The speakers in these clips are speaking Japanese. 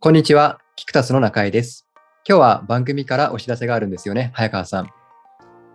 こんにちは、キクタスの中井です。今日は番組からお知らせがあるんですよね、早川さん。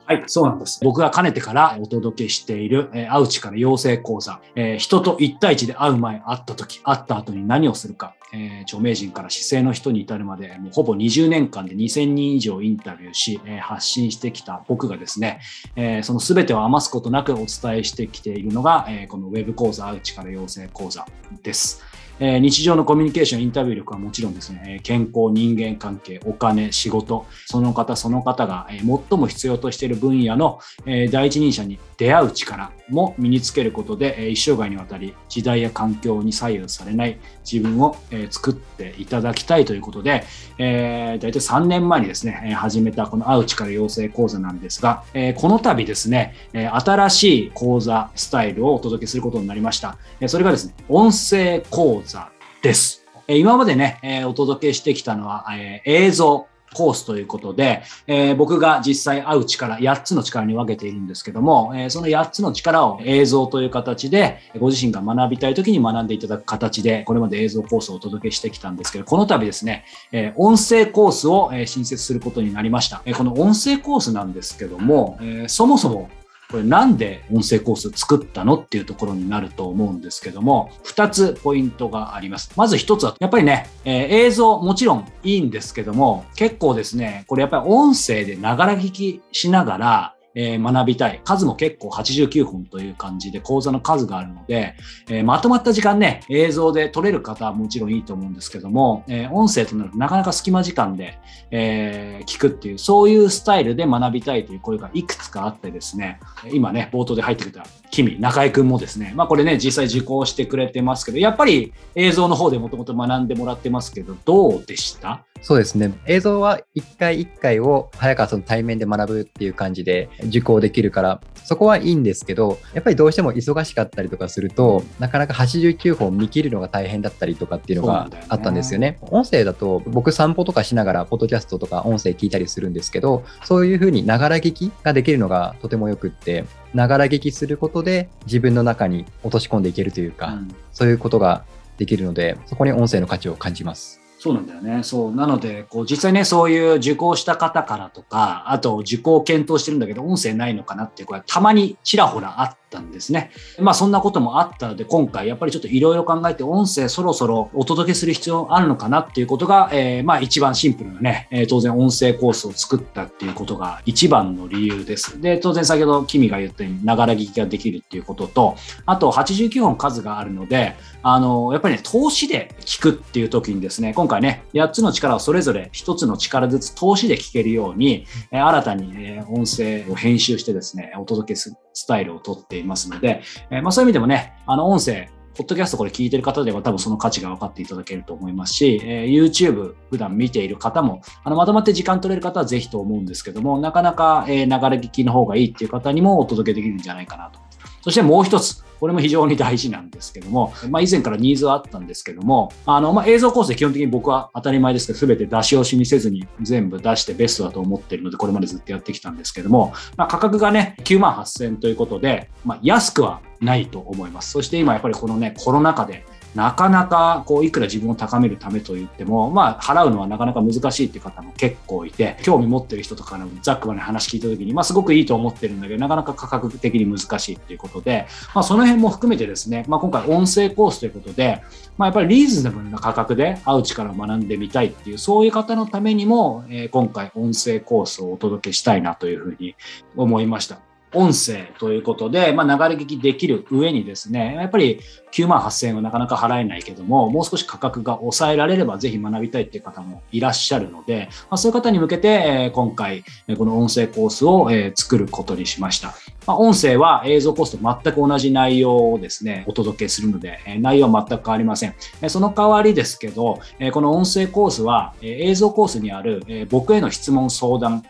はい、そうなんです。僕がかねてからお届けしている、えー、会う力養成講座、えー、人と一対一で会う前、会った時、会った後に何をするか、えー、著名人から姿勢の人に至るまで、もうほぼ20年間で2000人以上インタビューし、えー、発信してきた僕がですね、えー、その全てを余すことなくお伝えしてきているのが、えー、このウェブ講座、会う力養成講座です。えー、日常のコミュニケーション、インタビュー力はもちろんですね、健康、人間関係、お金、仕事、その方その方が、最も必要としている分野の、え、第一人者に出会う力も身につけることで、え、一生涯にわたり時代や環境に左右されない自分を、え、作っていただきたいということで、えー、大体3年前にですね、始めたこの会う力養成講座なんですが、え、この度ですね、新しい講座スタイルをお届けすることになりました。それがですね、音声講座です。え、今までね、え、お届けしてきたのは、え、映像、コースということで、え、僕が実際会う力、8つの力に分けているんですけども、え、その8つの力を映像という形で、ご自身が学びたい時に学んでいただく形で、これまで映像コースをお届けしてきたんですけど、この度ですね、え、音声コースを、え新設することになりました。えこの音声コースなんですけども、えそもそもこれなんで音声コース作ったのっていうところになると思うんですけども、二つポイントがあります。まず一つは、やっぱりね、えー、映像もちろんいいんですけども、結構ですね、これやっぱり音声でながら聞きしながら、えー、学びたい。数も結構89本という感じで講座の数があるので、えー、まとまった時間ね、映像で撮れる方はもちろんいいと思うんですけども、えー、音声となるとなかなか隙間時間で、え聞くっていう、そういうスタイルで学びたいという声がいくつかあってですね、今ね、冒頭で入ってきた君、中井くんもですね、まあこれね、実際受講してくれてますけど、やっぱり映像の方でもともと学んでもらってますけど、どうでした？そうですね。映像は一回一回を早川さんの対面で学ぶっていう感じで受講できるから、そこはいいんですけど、やっぱりどうしても忙しかったりとかすると、なかなか89本見切るのが大変だったりとかっていうのがあったんですよね。よね音声だと僕散歩とかしながら、ポッドキャストとか音声聞いたりするんですけど、そういうふうにながら聞きができるのがとてもよくって、ながら聞きすることで自分の中に落とし込んでいけるというか、うん、そういうことができるので、そこに音声の価値を感じます。そうなんだよね。そう。なので、こう、実際ね、そういう受講した方からとか、あと受講を検討してるんだけど、音声ないのかなっていう声はたまにちらほらあったんですね。まあ、そんなこともあったので、今回、やっぱりちょっといろいろ考えて、音声そろそろお届けする必要あるのかなっていうことが、えー、まあ、一番シンプルなね、えー、当然音声コースを作ったっていうことが一番の理由です。で、当然先ほど君が言ったように、ながら聞きができるっていうことと、あと89本数があるので、あの、やっぱりね、投資で聞くっていう時にですね、今回ね、8つの力をそれぞれ1つの力ずつ投資で聞けるように、え、新たに、え、音声を編集してですね、お届けするスタイルをとっていますので、え、まあそういう意味でもね、あの音声、ポッドキャストこれ聞いてる方では多分その価値が分かっていただけると思いますし、えー、YouTube 普段見ている方も、あのまとまって時間取れる方はぜひと思うんですけども、なかなか、えー、流れ聞きの方がいいっていう方にもお届けできるんじゃないかなと。そしてもう一つ、これも非常に大事なんですけども、まあ、以前からニーズはあったんですけども、あの、まあ、映像構成基本的に僕は当たり前ですけど、すべて出し惜しみせずに全部出してベストだと思っているので、これまでずっとやってきたんですけども、まあ、価格がね、9万8000円ということで、まあ、安くはないと思います。そして今やっぱりこのね、コロナ禍で、なかなかこういくら自分を高めるためと言っても、まあ、払うのはなかなか難しいっていう方も結構いて、興味持ってる人とかのざっくばに話聞いた時に、まあ、すごくいいと思ってるんだけど、なかなか価格的に難しいっていうことで、まあ、その辺も含めてですね、まあ、今回音声コースということで、まあ、やっぱりリーズナブルな価格で会う力を学んでみたいっていう、そういう方のためにも、えー、今回音声コースをお届けしたいなというふうに思いました。音声ということで、まあ、流れ聞きできる上にですね、やっぱり9万8000円はなかなか払えないけども、もう少し価格が抑えられればぜひ学びたいっていう方もいらっしゃるので、まあ、そういう方に向けて、今回、この音声コースを、作ることにしました。まあ、音声は映像コースと全く同じ内容をですね、お届けするので、内容は全く変わりません。その代わりですけど、この音声コースは、映像コースにある、僕への質問相談、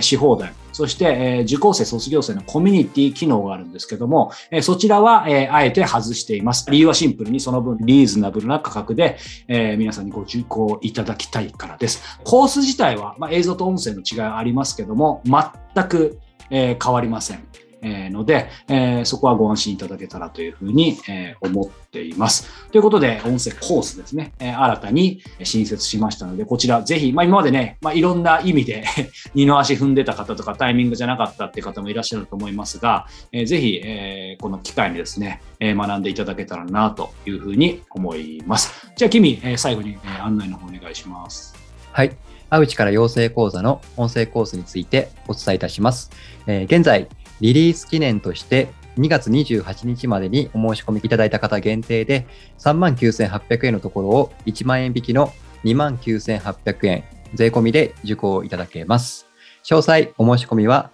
し放題、そして、え、受講生、卒業生のコミュニティ機能があるんですけども、え、そちらは、え、あえて外しています。理由はシンプルにその分リーズナブルな価格で、え、皆さんにご受講いただきたいからです。コース自体は、まあ、映像と音声の違いはありますけども、全く、え、変わりません。ので、え、そこはご安心いただけたらというふうに、え、思っています。ということで、音声コースですね、え、新たに新設しましたので、こちらぜひ、まあ、今までね、まあ、いろんな意味で 二の足踏んでた方とかタイミングじゃなかったって方もいらっしゃると思いますが、えー、ぜひ、え、この機会にですね、え、学んでいただけたらなというふうに思います。じゃあ、君、え、最後に、え、案内の方お願いします。はい。アウチから養成講座の音声コースについてお伝えいたします。え、現在、リリース記念として2月28日までにお申し込みいただいた方限定で39,800円のところを1万円引きの29,800円税込みで受講いただけます。詳細お申し込みは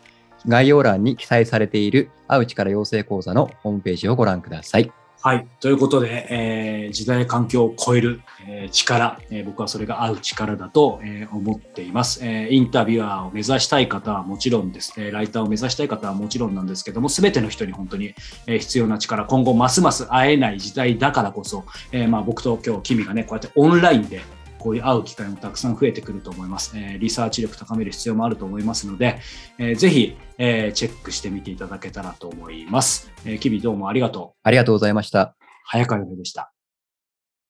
概要欄に記載されているアウチから養成講座のホームページをご覧ください。はい。ということで、えー、時代環境を超える、えー、力、えー、僕はそれが合う力だと、え、思っています、え。インタビュアーを目指したい方はもちろんですね、ライターを目指したい方はもちろんなんですけども、すべての人に本当に、え、必要な力、今後ますます会えない時代だからこそ、え、まあ僕と今日、君がね、こうやってオンラインで、こういう会う機会もたくさん増えてくると思います。えー、リサーチ力高める必要もあると思いますので、えー、ぜひ、えー、チェックしてみていただけたらと思います。えー、キビどうもありがとう。ありがとうございました。早川でした。